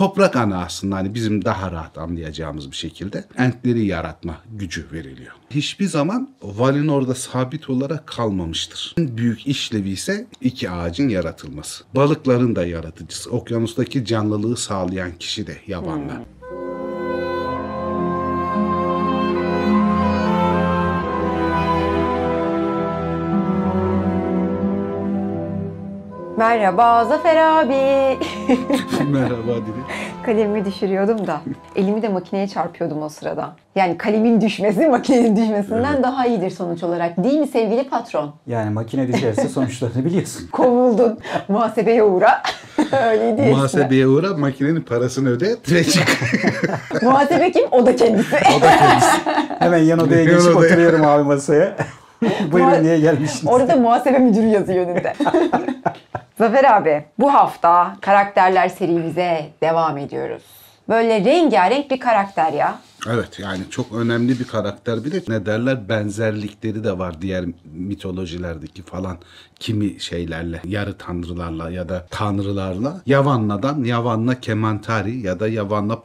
toprak ana aslında hani bizim daha rahat anlayacağımız bir şekilde entleri yaratma gücü veriliyor. Hiçbir zaman Valinor'da sabit olarak kalmamıştır. En büyük işlevi ise iki ağacın yaratılması. Balıkların da yaratıcısı. Okyanustaki canlılığı sağlayan kişi de yabanlar. Merhaba Zafer abi. Merhaba Dili. Kalemimi düşürüyordum da elimi de makineye çarpıyordum o sırada. Yani kalemin düşmesi makinenin düşmesinden daha iyidir sonuç olarak. Değil mi sevgili patron? Yani makine düşerse sonuçlarını biliyorsun. Kovuldun. Muhasebeye uğra. Öyleydi Muhasebeye uğra makinenin parasını öde ve çık. Muhasebe kim? O da kendisi. Hemen yan odaya geçip odaya. oturuyorum abi masaya. Buyurun niye gelmişsiniz? Orada muhasebe müdürü yazıyor önünde. Zafer abi, bu hafta karakterler serimize devam ediyoruz. Böyle rengarenk bir karakter ya. Evet yani çok önemli bir karakter bir de ne derler benzerlikleri de var diğer mitolojilerdeki falan kimi şeylerle yarı tanrılarla ya da tanrılarla Yavanna'dan Yavanna Kemantari ya da Yavanna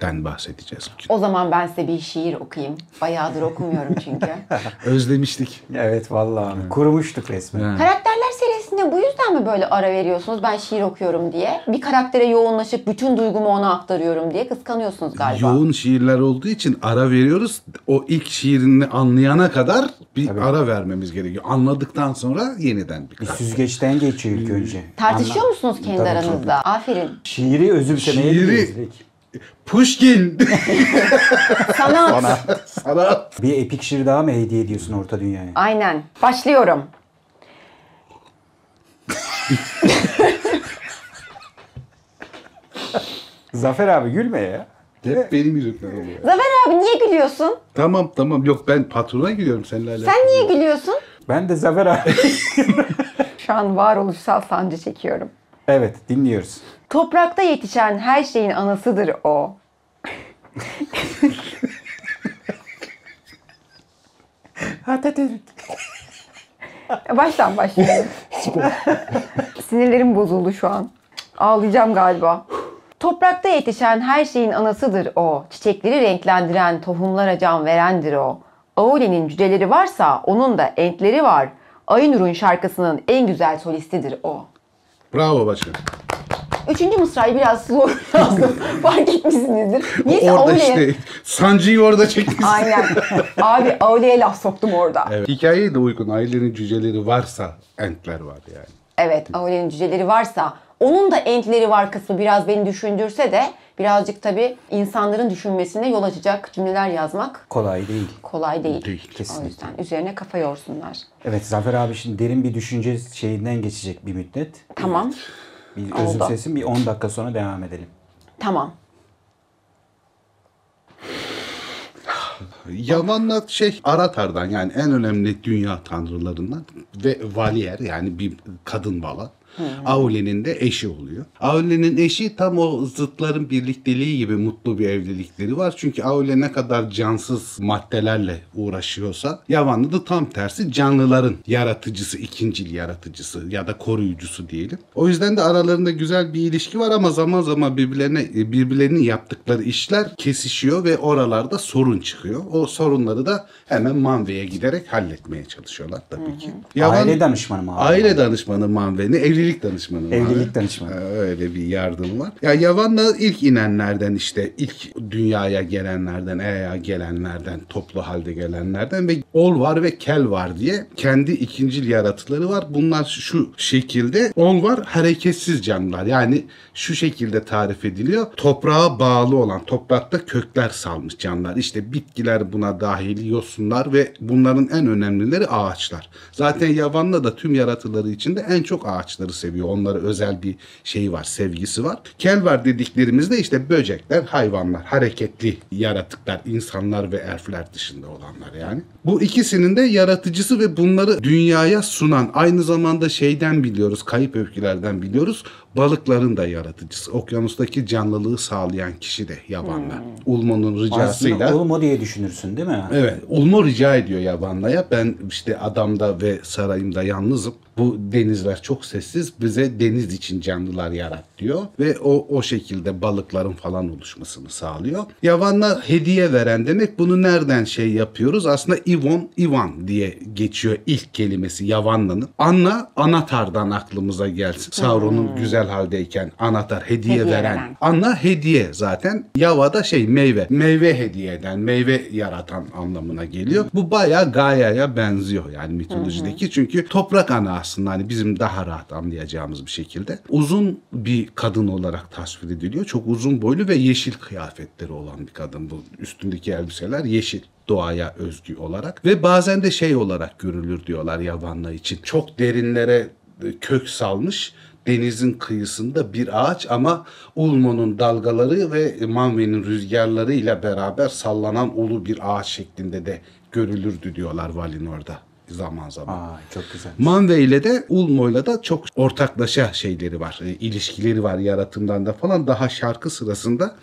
Palurien'den bahsedeceğiz bugün. O zaman ben size bir şiir okuyayım. Bayağıdır okumuyorum çünkü. Özlemiştik. Evet vallahi kurumuştuk resmen. Ha. Karakterler serisinde bu yüzden mi böyle ara veriyorsunuz ben şiir okuyorum diye? Bir karaktere yoğunlaşıp bütün duygumu ona aktarıyorum diye kıskanıyorsunuz galiba. Yoğun şiirler olduğu için ara veriyoruz. O ilk şiirini anlayana kadar bir Tabii. ara vermemiz gerekiyor. Anladıktan sonra yeniden bir Bir karakter. süzgeçten geçiyor ilk önce. Tartışıyor Anla- musunuz kendi Tabii, aranızda? Aferin. Şiiri özümsemeye Şiiri- Pushkin. Sanat. Sana Bir epik şiir daha mı hediye ediyorsun orta dünyaya? Aynen. Başlıyorum. Zafer abi gülme ya. hep benim yüzümden oluyor. Zafer abi niye gülüyorsun? Tamam tamam yok ben patrona gidiyorum seninle alakalı. Sen niye gülüyorsun? Ben de Zafer abi. Şu an varoluşsal sancı çekiyorum. evet dinliyoruz. Toprakta yetişen her şeyin anasıdır o. Atatürk. Baştan başlıyorum. Sinirlerim bozuldu şu an. Ağlayacağım galiba. Toprakta yetişen her şeyin anasıdır o. Çiçekleri renklendiren, tohumlara can verendir o. Aule'nin cüceleri varsa onun da entleri var. Aynur'un şarkısının en güzel solistidir o. Bravo başkan. Üçüncü mısrayı biraz zor yazdım. Fark etmişsinizdir. Neyse orada Aule'ye... işte sancıyı orada çekmişsin. Aynen. Abi Aule'ye laf soktum orada. Evet. Hikayeye de uygun. Ailenin cüceleri varsa entler var yani. Evet, Aule'nin cüceleri varsa onun da entleri var kısmı biraz beni düşündürse de birazcık tabii insanların düşünmesine yol açacak cümleler yazmak Kolay değil. kolay değil. Değil, O kesinlikle. yüzden üzerine kafa yorsunlar. Evet Zafer abi şimdi derin bir düşünce şeyinden geçecek bir müddet. Tamam. Bir Oldu. özümsesin bir 10 dakika sonra devam edelim. Tamam. Yavan'la şey Aratar'dan yani en önemli dünya tanrılarından ve Valier yani bir kadın bala. Aule'nin de eşi oluyor. Aule'nin eşi tam o zıtların birlikteliği gibi mutlu bir evlilikleri var. Çünkü Aule ne kadar cansız maddelerle uğraşıyorsa Yavan'la da tam tersi canlıların yaratıcısı, ikincil yaratıcısı ya da koruyucusu diyelim. O yüzden de aralarında güzel bir ilişki var ama zaman zaman birbirlerine birbirlerinin yaptıkları işler kesişiyor ve oralarda sorun çıkıyor. O sorunları da hemen Manve'ye giderek halletmeye çalışıyorlar tabii ki. Yavan- Aile danışmanı mı? Aile danışmanı Manve'nin evlilik danışmanı Manve. Evlilik danışmanı. Öyle bir yardım var. Ya Yavan'la ilk inenlerden işte ilk dünyaya gelenlerden, Ea'ya gelenlerden, toplu halde gelenlerden ve Ol var ve Kel var diye kendi ikincil yaratıkları var. Bunlar şu şekilde Ol var hareketsiz canlılar. Yani şu şekilde tarif ediliyor. Toprağa bağlı olan, toprakta kökler salmış canlılar. İşte bitkiler buna dahil, yosunlar ve bunların en önemlileri ağaçlar. Zaten Yavan'la da tüm yaratıları içinde en çok ağaçları seviyor. Onlara özel bir şey var, sevgisi var. Kelvar dediklerimizde işte böcekler, hayvanlar, hareketli yaratıklar, insanlar ve elfler dışında olanlar yani. Bu ikisinin de yaratıcısı ve bunları dünyaya sunan, aynı zamanda şeyden biliyoruz, kayıp öykülerden biliyoruz. Balıkların da yaratıcısı. Okyanustaki canlılığı sağlayan kişi de yabanla. Ulmo'nun ricasıyla. Aslında olma diye düşünürsün değil mi? Evet. Ulmo rica ediyor yabanlaya. Ben işte adamda ve sarayımda yalnızım. Bu denizler çok sessiz. Bize deniz için canlılar yarat diyor. Ve o o şekilde balıkların falan oluşmasını sağlıyor. Yavanla hediye veren demek. Bunu nereden şey yapıyoruz? Aslında Ivon, Ivan diye geçiyor ilk kelimesi Yavanla'nın. Anna, Anatar'dan aklımıza gelsin. Sauron'un güzel haldeyken Anatar hediye, Hediye veren. veren. Anna hediye zaten. Yava da şey meyve. Meyve hediye eden, meyve yaratan anlamına geliyor. Bu bayağı Gaia'ya benziyor yani mitolojideki. Çünkü toprak ana aslında hani bizim daha rahat anlayacağımız bir şekilde. Uzun bir kadın olarak tasvir ediliyor. Çok uzun boylu ve yeşil kıyafetleri olan bir kadın bu. Üstündeki elbiseler yeşil doğaya özgü olarak ve bazen de şey olarak görülür diyorlar yabanla için. Çok derinlere e, kök salmış denizin kıyısında bir ağaç ama Ulmo'nun dalgaları ve Manve'nin rüzgarları ile beraber sallanan ulu bir ağaç şeklinde de görülürdü diyorlar Valinor'da zaman zaman. Aa, çok güzel. Manve ile de Ulmo'yla da çok ortaklaşa şeyleri var, e, ilişkileri var yaratımdan da falan. Daha şarkı sırasında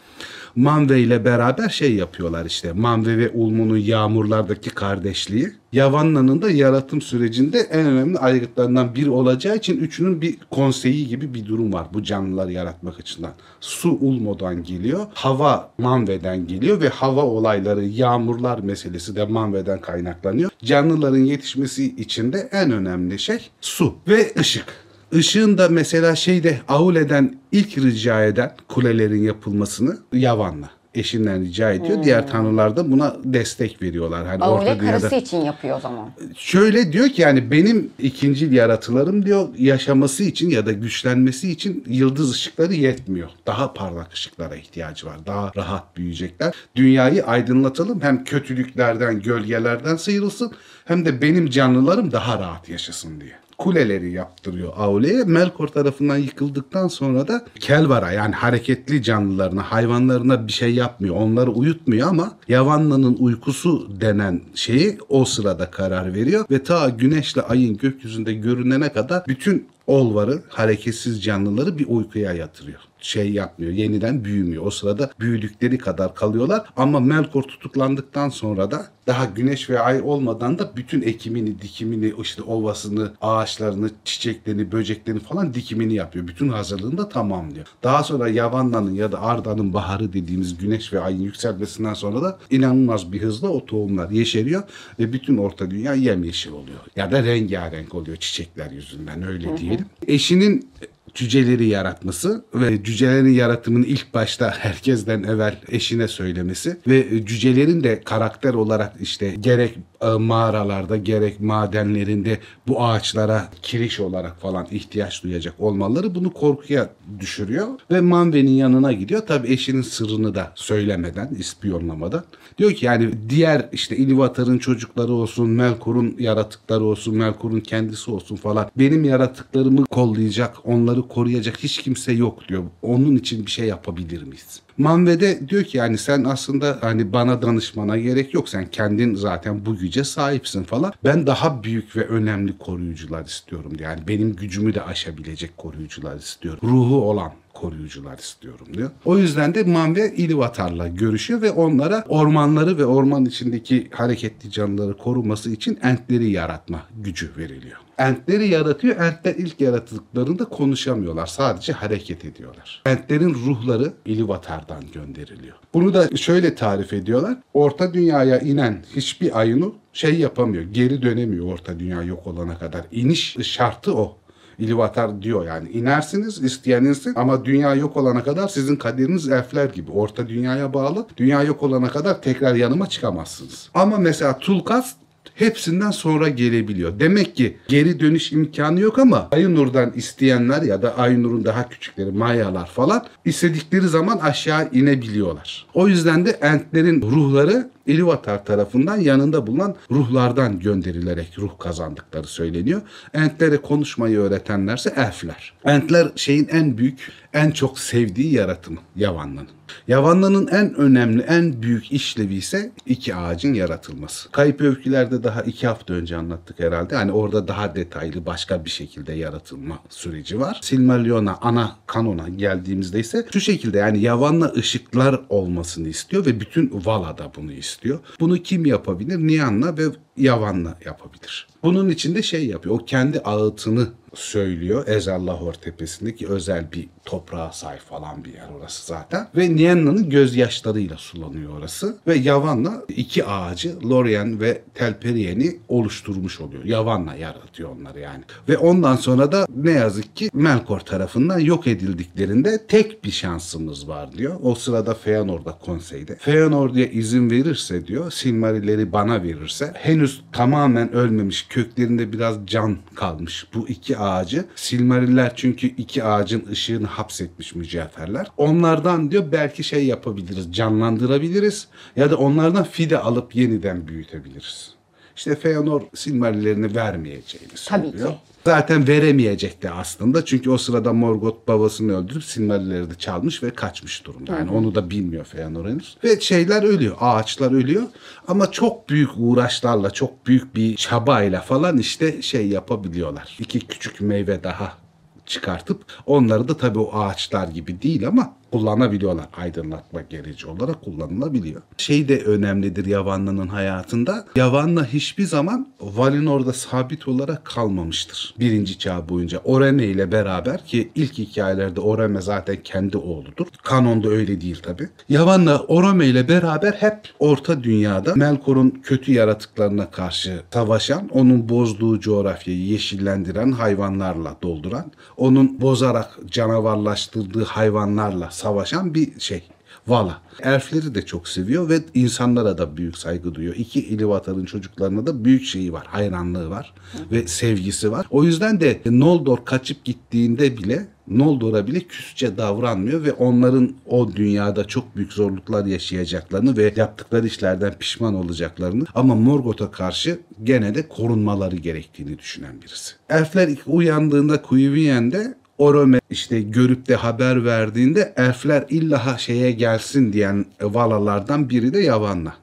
Manve ile beraber şey yapıyorlar işte. Manve ve Ulmo'nun yağmurlardaki kardeşliği. Yavanna'nın da yaratım sürecinde en önemli aygıtlarından biri olacağı için üçünün bir konseyi gibi bir durum var bu canlıları yaratmak açısından. Su Ulmo'dan geliyor, hava Manve'den geliyor ve hava olayları, yağmurlar meselesi de Manve'den kaynaklanıyor. Canlıların yetişmesi için de en önemli şey su ve ışık. Işığın da mesela şeyde Aule'den ilk rica eden kulelerin yapılmasını Yavan'la eşinden rica ediyor. Diğer tanrılar da buna destek veriyorlar. Hani Aule orta dünyada karısı için yapıyor o zaman. şöyle diyor ki yani benim ikincil yaratılarım diyor yaşaması için ya da güçlenmesi için yıldız ışıkları yetmiyor. Daha parlak ışıklara ihtiyacı var. Daha rahat büyüyecekler. Dünyayı aydınlatalım. Hem kötülüklerden, gölgelerden sıyrılsın hem de benim canlılarım daha rahat yaşasın diye. Kuleleri yaptırıyor Aule'ye. Melkor tarafından yıkıldıktan sonra da Kelvar'a yani hareketli canlılarına, hayvanlarına bir şey yapmıyor. Onları uyutmuyor ama Yavanna'nın uykusu denen şeyi o sırada karar veriyor ve ta güneşle ayın gökyüzünde görünene kadar bütün Olvar'ı, hareketsiz canlıları bir uykuya yatırıyor. Şey yapmıyor, yeniden büyümüyor. O sırada büyüdükleri kadar kalıyorlar. Ama Melkor tutuklandıktan sonra da daha güneş ve ay olmadan da bütün ekimini, dikimini, işte ovasını, ağaçlarını, çiçeklerini, böceklerini falan dikimini yapıyor. Bütün hazırlığını da tamamlıyor. Daha sonra Yavanna'nın ya da Arda'nın baharı dediğimiz güneş ve ayın yükselmesinden sonra da inanılmaz bir hızla o tohumlar yeşeriyor ve bütün orta dünya yemyeşil oluyor. Ya da rengarenk oluyor çiçekler yüzünden öyle diyelim. Eşinin cüceleri yaratması ve cücelerin yaratımını ilk başta herkesten evvel eşine söylemesi ve cücelerin de karakter olarak işte gerek e, mağaralarda gerek madenlerinde bu ağaçlara kiriş olarak falan ihtiyaç duyacak olmaları bunu korkuya düşürüyor ve Manve'nin yanına gidiyor. Tabi eşinin sırrını da söylemeden, ispiyonlamadan. Diyor ki yani diğer işte Ilúvatar'ın çocukları olsun, Melkor'un yaratıkları olsun, Melkor'un kendisi olsun falan. Benim yaratıklarımı kollayacak, onları koruyacak hiç kimse yok diyor. Onun için bir şey yapabilir miyiz? Manve'de diyor ki yani sen aslında hani bana danışmana gerek yok. Sen kendin zaten bu güce sahipsin falan. Ben daha büyük ve önemli koruyucular istiyorum diyor. Yani benim gücümü de aşabilecek koruyucular istiyorum. Ruhu olan koruyucular istiyorum diyor. O yüzden de Manve İlivatar'la görüşüyor ve onlara ormanları ve orman içindeki hareketli canlıları koruması için entleri yaratma gücü veriliyor. Entleri yaratıyor. Entler ilk yaratıldıklarında konuşamıyorlar. Sadece hareket ediyorlar. Entlerin ruhları İlivatar'dan gönderiliyor. Bunu da şöyle tarif ediyorlar. Orta dünyaya inen hiçbir ayını şey yapamıyor. Geri dönemiyor orta dünya yok olana kadar. İniş şartı o. İlivatar diyor yani inersiniz isteyen insin ama dünya yok olana kadar sizin kaderiniz elfler gibi orta dünyaya bağlı. Dünya yok olana kadar tekrar yanıma çıkamazsınız. Ama mesela Tulkas hepsinden sonra gelebiliyor. Demek ki geri dönüş imkanı yok ama Aynur'dan isteyenler ya da Aynur'un daha küçükleri Mayalar falan istedikleri zaman aşağı inebiliyorlar. O yüzden de Entlerin ruhları İlivatar tarafından yanında bulunan ruhlardan gönderilerek ruh kazandıkları söyleniyor. Entlere konuşmayı öğretenlerse elfler. Entler şeyin en büyük, en çok sevdiği yaratımı Yavanlı'nın. Yavanla'nın en önemli, en büyük işlevi ise iki ağacın yaratılması. Kayıp öykülerde daha iki hafta önce anlattık herhalde. Hani orada daha detaylı başka bir şekilde yaratılma süreci var. Silmarillion'a ana kanona geldiğimizde ise şu şekilde yani Yavanla ışıklar olmasını istiyor ve bütün Vala da bunu istiyor. Bunu kim yapabilir? Nianna ve Yavanla yapabilir. Bunun için de şey yapıyor. O kendi ağıtını söylüyor. Ezallahor tepesindeki özel bir toprağa sahip falan bir yer orası zaten. Ve Nienna'nın gözyaşlarıyla sulanıyor orası. Ve Yavanna iki ağacı Lorien ve Telperien'i oluşturmuş oluyor. Yavanna yaratıyor onları yani. Ve ondan sonra da ne yazık ki Melkor tarafından yok edildiklerinde tek bir şansımız var diyor. O sırada Feanor da konseyde. Feanor diye izin verirse diyor Silmarilleri bana verirse henüz tamamen ölmemiş köklerinde biraz can kalmış bu iki ağacı. Silmariller çünkü iki ağacın ışığını hapsetmiş mücevherler. Onlardan diyor belki şey yapabiliriz, canlandırabiliriz ya da onlardan fide alıp yeniden büyütebiliriz. İşte Feanor Silmarillerini vermeyeceğini Tabii söylüyor. ki. Zaten veremeyecekti aslında. Çünkü o sırada Morgoth babasını öldürüp Silmarilleri de çalmış ve kaçmış durumda. Yani onu da bilmiyor Feanor henüz. Ve şeyler ölüyor. Ağaçlar ölüyor. Ama çok büyük uğraşlarla, çok büyük bir çabayla falan işte şey yapabiliyorlar. İki küçük meyve daha çıkartıp onları da tabii o ağaçlar gibi değil ama kullanabiliyorlar. Aydınlatma gereci olarak kullanılabiliyor. Şey de önemlidir Yavanlı'nın hayatında. Yavanlı hiçbir zaman Valinor'da sabit olarak kalmamıştır. Birinci çağ boyunca. Orene ile beraber ki ilk hikayelerde Oreme zaten kendi oğludur. Kanonda öyle değil tabii. Yavanlı Orome ile beraber hep Orta Dünya'da Melkor'un kötü yaratıklarına karşı savaşan, onun bozduğu coğrafyayı yeşillendiren hayvanlarla dolduran, onun bozarak canavarlaştırdığı hayvanlarla savaşan bir şey. Vala. Elfleri de çok seviyor ve insanlara da büyük saygı duyuyor. İki İlivatar'ın çocuklarına da büyük şeyi var, hayranlığı var ve sevgisi var. O yüzden de Noldor kaçıp gittiğinde bile Noldor'a bile küsçe davranmıyor ve onların o dünyada çok büyük zorluklar yaşayacaklarını ve yaptıkları işlerden pişman olacaklarını ama Morgoth'a karşı gene de korunmaları gerektiğini düşünen birisi. Elfler uyandığında Kuyuviyen'de Orome işte görüp de haber verdiğinde elfler illa şeye gelsin diyen valalardan biri de Yavanna.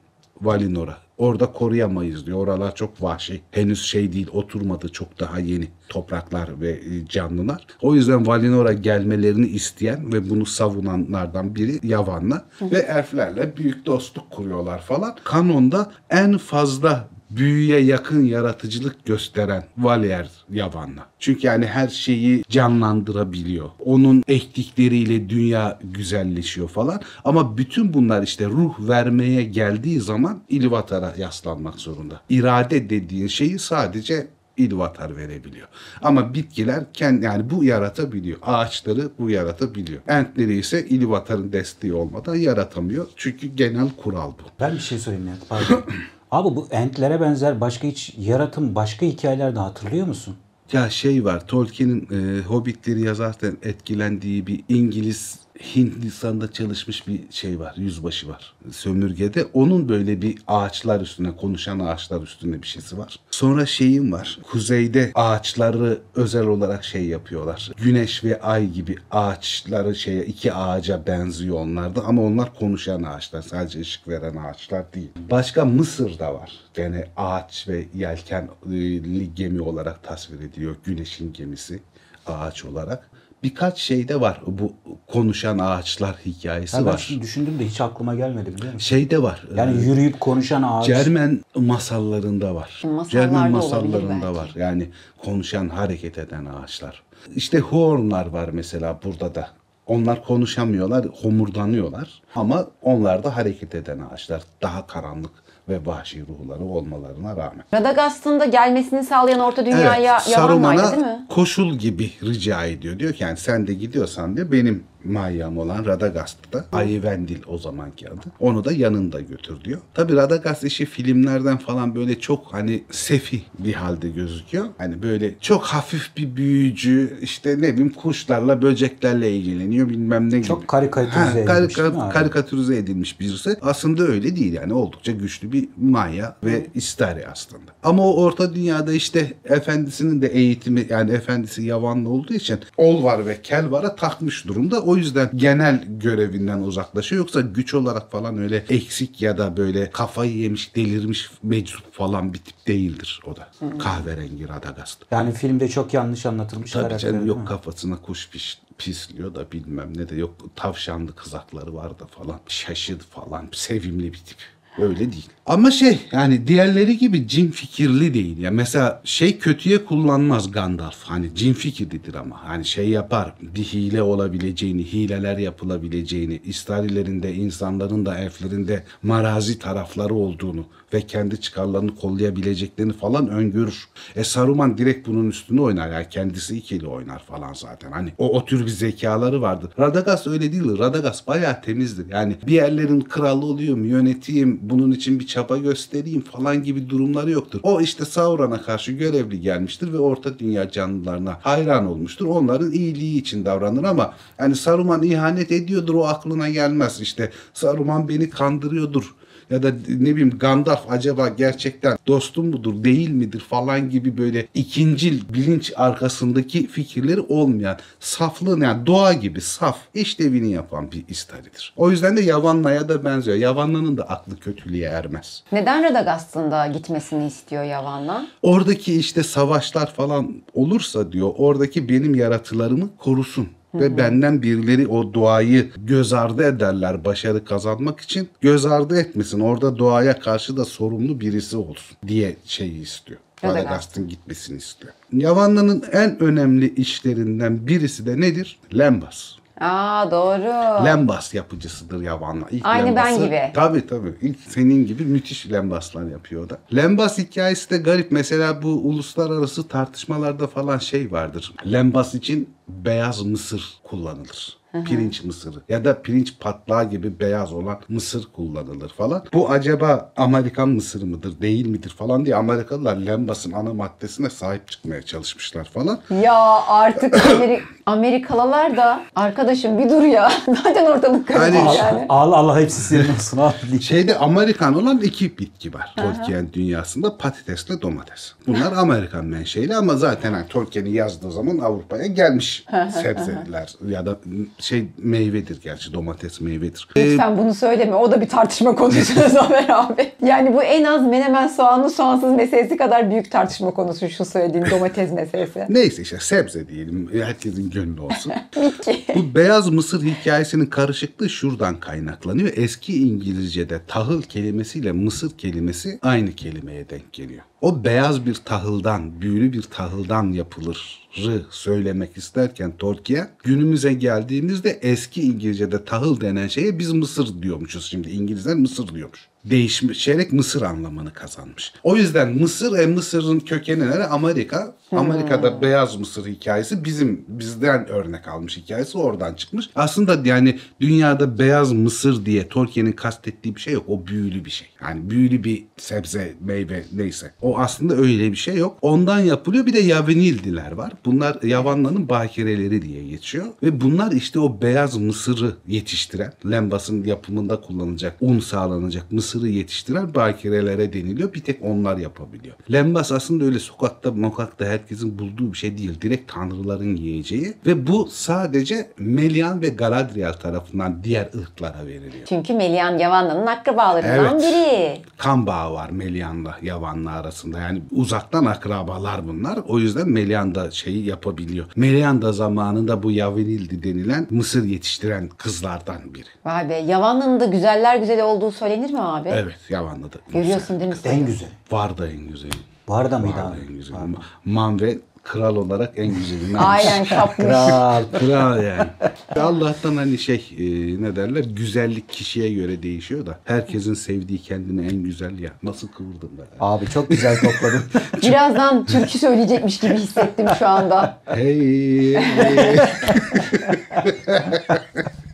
Valinor'a. Orada koruyamayız diyor. Oralar çok vahşi. Henüz şey değil oturmadı. Çok daha yeni topraklar ve e, canlılar. O yüzden Valinor'a gelmelerini isteyen ve bunu savunanlardan biri Yavanna. Ve elflerle büyük dostluk kuruyorlar falan. Kanonda en fazla büyüye yakın yaratıcılık gösteren Valier Yavan'la. Çünkü yani her şeyi canlandırabiliyor. Onun ektikleriyle dünya güzelleşiyor falan. Ama bütün bunlar işte ruh vermeye geldiği zaman İlvatar'a yaslanmak zorunda. İrade dediğin şeyi sadece İlvatar verebiliyor. Ama bitkiler kendi yani bu yaratabiliyor. Ağaçları bu yaratabiliyor. Entleri ise İlvatar'ın desteği olmadan yaratamıyor. Çünkü genel kural bu. Ben bir şey söyleyeyim ya. Pardon. Abi bu entlere benzer başka hiç yaratım başka hikayelerde hatırlıyor musun? Ya şey var Tolkien'in e, Hobbitleri yazarken etkilendiği bir İngiliz Hindistan'da çalışmış bir şey var. Yüzbaşı var. Sömürgede. Onun böyle bir ağaçlar üstüne konuşan ağaçlar üstünde bir şeysi var. Sonra şeyim var. Kuzeyde ağaçları özel olarak şey yapıyorlar. Güneş ve ay gibi ağaçları şeye iki ağaca benziyor onlarda ama onlar konuşan ağaçlar. Sadece ışık veren ağaçlar değil. Başka Mısır'da var. Gene ağaç ve yelkenli gemi olarak tasvir ediliyor. Güneşin gemisi ağaç olarak. Birkaç şeyde var bu konuşan ağaçlar hikayesi Ha, ben var. şimdi düşündüm de hiç aklıma gelmedi biliyor musun? Şeyde var. Yani e, yürüyüp konuşan ağaç. Cermen masallarında var. Masallarda Cermen masallarında var. Yani konuşan, hareket eden ağaçlar. İşte Huornlar var mesela burada da. Onlar konuşamıyorlar, homurdanıyorlar. Ama onlar da hareket eden ağaçlar. Daha karanlık ve vahşi ruhları olmalarına rağmen. Radagast'ın da gelmesini sağlayan Orta Dünya'ya Evet, Yavanlar'dı değil mi? Koşul gibi rica ediyor. Diyor ki yani sen de gidiyorsan diyor benim Mayyam olan Radagast'ta Ayvendil o zamanki adı. Onu da yanında götür diyor. Tabi Radagast işi filmlerden falan böyle çok hani sefi bir halde gözüküyor. Hani böyle çok hafif bir büyücü işte ne bileyim kuşlarla böceklerle ilgileniyor bilmem ne gibi. Çok karikatürize Ha, edilmiş karika- karikatürize edilmiş birisi. Aslında öyle değil yani oldukça güçlü bir Maya ve istari aslında. Ama o orta dünyada işte efendisinin de eğitimi yani efendisi Yavanlı olduğu için Olvar ve Kelvar'a takmış durumda. O O yüzden genel görevinden uzaklaşıyor. Yoksa güç olarak falan öyle eksik ya da böyle kafayı yemiş, delirmiş, meczup falan bir tip değildir o da. Kahverengi Radagast. Yani filmde çok yanlış anlatılmış Tabii canım yok kafasına kuş piş, pisliyor da bilmem ne de yok tavşanlı kızakları var da falan şaşırdı falan sevimli bir tip. Öyle değil. Ama şey yani diğerleri gibi cin fikirli değil. Ya mesela şey kötüye kullanmaz Gandalf. Hani cin fikirlidir ama. Hani şey yapar. Bir hile olabileceğini, hileler yapılabileceğini, istarilerinde, insanların da elflerin de marazi tarafları olduğunu ve kendi çıkarlarını kollayabileceklerini falan öngörür. E Saruman direkt bunun üstüne oynar. Yani kendisi ikili oynar falan zaten. Hani o, o tür bir zekaları vardır. Radagast öyle değil. Radagast bayağı temizdir. Yani bir yerlerin kralı oluyorum, yöneteyim, bunun için bir çaba göstereyim falan gibi durumları yoktur. O işte Sauron'a karşı görevli gelmiştir ve Orta Dünya canlılarına hayran olmuştur. Onların iyiliği için davranır ama hani Saruman ihanet ediyordur o aklına gelmez. İşte Saruman beni kandırıyordur ya da ne bileyim Gandalf acaba gerçekten dostum mudur değil midir falan gibi böyle ikincil bilinç arkasındaki fikirleri olmayan saflığın yani doğa gibi saf işlevini yapan bir istaridir. O yüzden de Yavanna'ya da benziyor. Yavanna'nın da aklı kötülüğe ermez. Neden Radagast'ın da gitmesini istiyor Yavan'la? Oradaki işte savaşlar falan olursa diyor oradaki benim yaratılarımı korusun. Ve benden birileri o doğayı göz ardı ederler başarı kazanmak için. Göz ardı etmesin. Orada doğaya karşı da sorumlu birisi olsun diye şeyi istiyor. Radagast. Radagast'ın gitmesini istiyor. Yavanna'nın en önemli işlerinden birisi de nedir? Lembas. Aa doğru. Lembas yapıcısıdır Yavanla. İlk Aynı ben Lembas'ı- gibi. Tabii tabii. İlk senin gibi müthiş lembaslar yapıyor o da. Lembas hikayesi de garip. Mesela bu uluslararası tartışmalarda falan şey vardır. Lembas için beyaz mısır kullanılır. Pirinç mısırı ya da pirinç patlağı gibi beyaz olan mısır kullanılır falan. Bu acaba Amerikan mısırı mıdır değil midir falan diye Amerikalılar lembasın ana maddesine sahip çıkmaya çalışmışlar falan. Ya artık Ameri- Amerikalılar da arkadaşım bir dur ya. Zaten ortalık karışık Hani- yani. Allah Allah hepsi senin olsun abi. Şeyde Amerikan olan iki bitki var Tolkien dünyasında patatesle domates. Bunlar Amerikan menşeli ama zaten hani Tolkien'i yazdığı zaman Avrupa'ya gelmiş sebzeler ya da şey meyvedir gerçi domates meyvedir. Ee, Lütfen bunu söyleme. O da bir tartışma konusu Zafer abi. Yani bu en az menemen soğanlı soğansız meselesi kadar büyük tartışma konusu şu söylediğin domates meselesi. neyse işte sebze diyelim herkesin gönlü olsun. Bitki. Bu beyaz mısır hikayesinin karışıklığı şuradan kaynaklanıyor. Eski İngilizce'de tahıl kelimesiyle mısır kelimesi aynı kelimeye denk geliyor. O beyaz bir tahıldan, büyülü bir tahıldan yapılır söylemek isterken Tolkien günümüze geldiğimizde eski İngilizce'de tahıl denen şeye biz mısır diyormuşuz şimdi İngilizler mısır diyormuş. Değişerek Mısır anlamını kazanmış. O yüzden Mısır e Mısır'ın kökeni nere? Amerika. Amerika'da beyaz Mısır hikayesi bizim bizden örnek almış hikayesi oradan çıkmış. Aslında yani dünyada beyaz Mısır diye Tolkien'in kastettiği bir şey yok. O büyülü bir şey. Yani büyülü bir sebze, meyve neyse. O aslında öyle bir şey yok. Ondan yapılıyor. Bir de Yavenildiler var. Bunlar Yavanna'nın bakireleri diye geçiyor. Ve bunlar işte o beyaz mısırı yetiştiren, lembasın yapımında kullanılacak, un sağlanacak mısırı yetiştiren bakirelere deniliyor. Bir tek onlar yapabiliyor. Lembas aslında öyle sokakta, mokakta herkesin bulduğu bir şey değil. Direkt tanrıların yiyeceği. Ve bu sadece Melian ve Galadriel tarafından diğer ırklara veriliyor. Çünkü Melian Yavanna'nın akrabalarından Evet. biri. kan bağı var Melian'la Yavan'la arasında. Yani uzaktan akrabalar bunlar. O yüzden Melian da şeyi yapabiliyor. Melian da zamanında bu Yavenildi denilen mısır yetiştiren kızlardan biri. Vay be Yavanna'nın da güzeller güzeli olduğu söylenir mi abi? Evet Yavan'la da. Görüyorsun değil mi? En güzel. Var da en güzeli. Var da mıydı Var da abi? en güzeli. Manve kral olarak en güzelini Aynen almış. kapmış. Kral. Kral yani. Allah'tan hani şey e, ne derler güzellik kişiye göre değişiyor da herkesin sevdiği kendine en güzel ya. Nasıl kıvırdın be? Abi çok güzel topladın. Birazdan türkü söyleyecekmiş gibi hissettim şu anda. Hey, hey.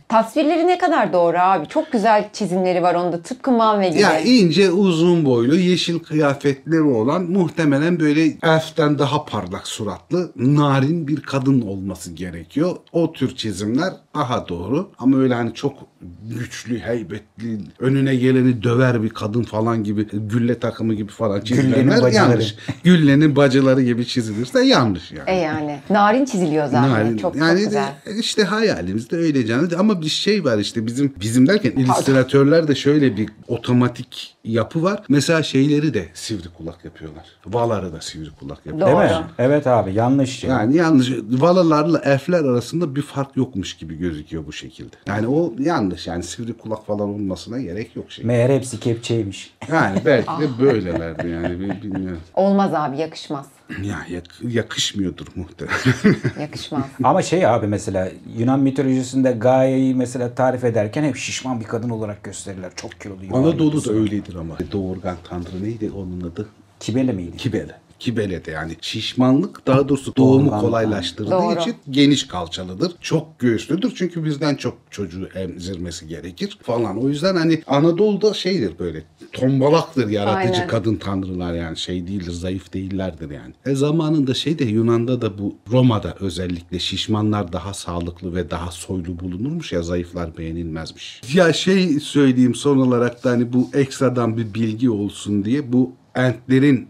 Tasvirleri ne kadar doğru abi. Çok güzel çizimleri var onda. Tıpkı Manve gibi. Ya ince uzun boylu yeşil kıyafetleri olan muhtemelen böyle elften daha parlak suratlı narin bir kadın olması gerekiyor. O tür çizimler daha doğru ama öyle hani çok güçlü, heybetli, önüne geleni döver bir kadın falan gibi gülle takımı gibi falan çizilenler bacıları. yanlış. Güllenin bacıları gibi çizilirse yanlış yani. E yani. Narin çiziliyor zaten. Yani, çok yani çok güzel. de işte hayalimizde öyle canı ama bir şey var işte bizim bizim derken illüstratörlerde şöyle bir otomatik yapı var. Mesela şeyleri de sivri kulak yapıyorlar. Vaları da sivri kulak yapıyorlar. Değil Doğru. mi? Evet abi yanlış. ya. Yani yanlış. Valalarla F'ler arasında bir fark yokmuş gibi gözüküyor bu şekilde. Yani o yanlış. Yani sivri kulak falan olmasına gerek yok şey. Meğer hepsi kepçeymiş. Yani belki de böylelerdi yani bi- bilmiyorum. Olmaz abi yakışmaz. Ya yak- yakışmıyordur muhtemelen. Yakışmaz. Ama şey abi mesela Yunan mitolojisinde Gaia'yı mesela tarif ederken hep şişman bir kadın olarak gösterirler. Çok kilolu. Anadolu da öyledir ama. Doğurgan tanrı neydi onun adı? Kibele miydi? Kibele. Kibele de yani şişmanlık daha doğrusu doğumu kolaylaştırdığı Doğru. için geniş kalçalıdır. Çok göğüslüdür çünkü bizden çok çocuğu emzirmesi gerekir falan. O yüzden hani Anadolu'da şeydir böyle tombalaktır yaratıcı Aynen. kadın tanrılar yani şey değildir zayıf değillerdir yani. E zamanında şey de Yunan'da da bu Roma'da özellikle şişmanlar daha sağlıklı ve daha soylu bulunurmuş ya zayıflar beğenilmezmiş. Ya şey söyleyeyim son olarak da hani bu ekstradan bir bilgi olsun diye bu entlerin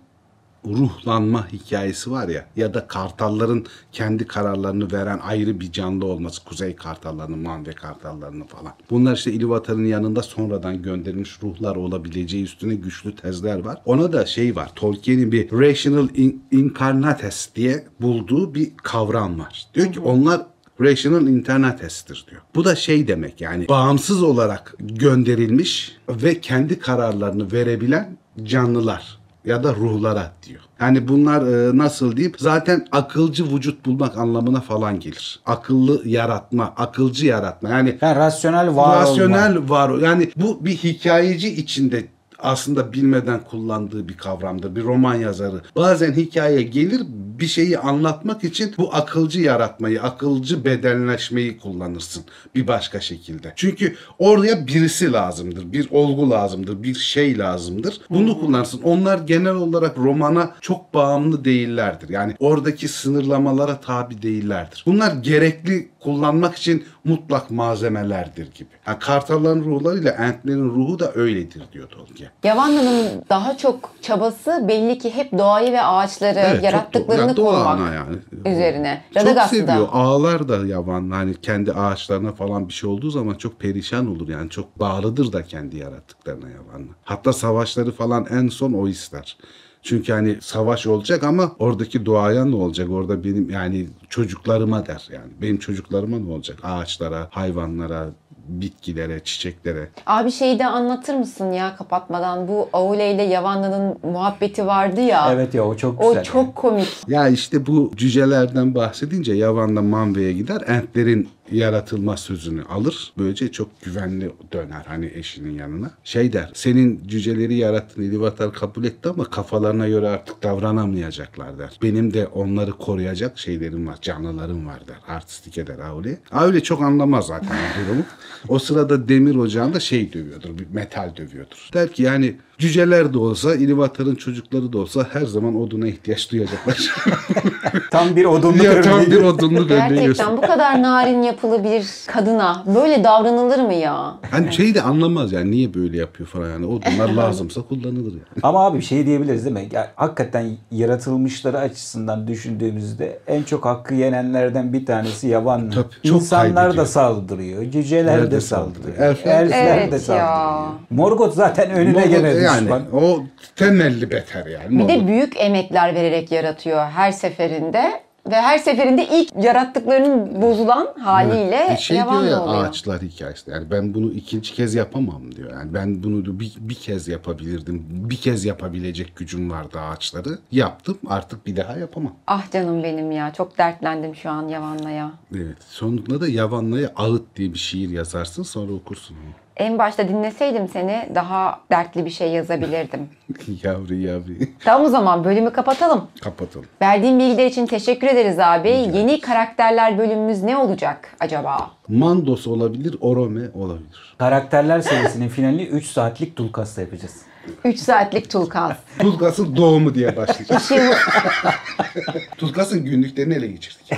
ruhlanma hikayesi var ya ya da kartalların kendi kararlarını veren ayrı bir canlı olması kuzey kartallarının manve kartallarının falan. Bunlar işte İluvatar'ın yanında sonradan gönderilmiş ruhlar olabileceği üstüne güçlü tezler var. Ona da şey var Tolkien'in bir rational in- incarnates diye bulduğu bir kavram var. Diyor ki onlar Rational Internates'tir diyor. Bu da şey demek yani bağımsız olarak gönderilmiş ve kendi kararlarını verebilen canlılar ya da ruhlara diyor. Yani bunlar e, nasıl diyeyim zaten akılcı vücut bulmak anlamına falan gelir. Akıllı yaratma, akılcı yaratma. Yani Yani rasyonel var olma. rasyonel var. Yani bu bir hikayeci içinde aslında bilmeden kullandığı bir kavramdır. Bir roman yazarı. Bazen hikaye gelir bir şeyi anlatmak için bu akılcı yaratmayı, akılcı bedenleşmeyi kullanırsın bir başka şekilde. Çünkü oraya birisi lazımdır. Bir olgu lazımdır. Bir şey lazımdır. Bunu kullanırsın. Onlar genel olarak romana çok bağımlı değillerdir. Yani oradaki sınırlamalara tabi değillerdir. Bunlar gerekli kullanmak için mutlak malzemelerdir gibi. Yani kartalların ruhlarıyla entlerin ruhu da öyledir diyor Tolkien. Yavanna'nın daha çok çabası belli ki hep doğayı ve ağaçları, Evet, çok yarattıklarını doğru. Ya doğa korumak yani. üzerine. Çok Radagast'ı da. seviyor. Ağlar da yaban. Hani kendi ağaçlarına falan bir şey olduğu zaman çok perişan olur. Yani çok bağlıdır da kendi yarattıklarına yabanla. Hatta savaşları falan en son o ister. Çünkü hani savaş olacak ama oradaki doğaya ne olacak? Orada benim yani çocuklarıma der yani. Benim çocuklarıma ne olacak? Ağaçlara, hayvanlara, bitkilere, çiçeklere. Abi şeyi de anlatır mısın ya kapatmadan? Bu Aule ile Yavanna'nın muhabbeti vardı ya. Evet ya o çok O güzel. çok komik. Ya işte bu cücelerden bahsedince Yavan'la Manve'ye gider. Entlerin yaratılma sözünü alır. Böylece çok güvenli döner hani eşinin yanına. Şey der, senin cüceleri yarattın İlivatar kabul etti ama kafalarına göre artık davranamayacaklar der. Benim de onları koruyacak şeylerim var, canlılarım var der. Artistik eder Aule. Aule çok anlamaz zaten durumu. O sırada demir ocağında şey dövüyordur, bir metal dövüyordur. Der ki yani cüceler de olsa, İlivatar'ın çocukları da olsa her zaman oduna ihtiyaç duyacaklar. Tam bir odunlu ya tam bir odunluk örneği Gerçekten bu kadar narin yapılı bir kadına böyle davranılır mı ya? Hani şeyi de anlamaz yani niye böyle yapıyor falan yani. Odunlar lazımsa kullanılır yani. Ama abi bir şey diyebiliriz değil mi? Ya, hakikaten yaratılmışları açısından düşündüğümüzde en çok hakkı yenenlerden bir tanesi yaban. Tabii, çok İnsanlar da saldırıyor. Cüceler Nerede de saldırıyor? Elfler- Elfler Evet de ya. saldırıyor. Morgoth zaten önüne Morgoth gene yani düşman. o temelli beter yani. Bir de Morgoth. büyük emekler vererek yaratıyor her seferinde. Ve her seferinde ilk yarattıklarının bozulan haliyle E şey diyor Yavanna ya oluyor. ağaçlar hikayesi. Yani ben bunu ikinci kez yapamam diyor. Yani ben bunu bir, bir kez yapabilirdim. Bir kez yapabilecek gücüm vardı ağaçları. Yaptım artık bir daha yapamam. Ah canım benim ya çok dertlendim şu an Yavanna'ya. Evet. Sonunda da Yavanna'ya Ağıt diye bir şiir yazarsın sonra okursun onu. En başta dinleseydim seni daha dertli bir şey yazabilirdim. yavru yavru. tamam o zaman bölümü kapatalım. Kapatalım. Verdiğin bilgiler için teşekkür ederiz abi. Yeni karakterler bölümümüz ne olacak acaba? Mandos olabilir, Orome olabilir. Karakterler serisinin finalini 3 saatlik Dulkas'ta yapacağız. 3 saatlik Tulkaz. Tulkas'ın doğumu diye başlayacağız. Tulkas'ın günlüklerini ele geçirdik.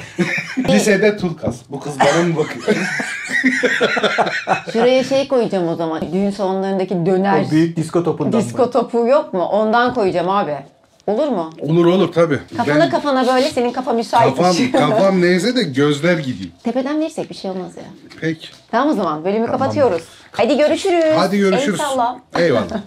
Lisede Tulkas. Bu kız bana mı bakıyor? Şuraya şey koyacağım o zaman. Düğün salonlarındaki döner O büyük disko topundan mı? disko topu yok mu? Ondan koyacağım abi. Olur mu? Olur olur tabii. Kafana Ben- kafana böyle senin kafa müsait. Kafam, kafam neyse de gözler gideyim. Tepeden verirsek bir şey olmaz ya. Peki. Tamam o zaman bölümü kapatıyoruz. Hadi görüşürüz. Hadi görüşürüz. El salla. Eyvallah.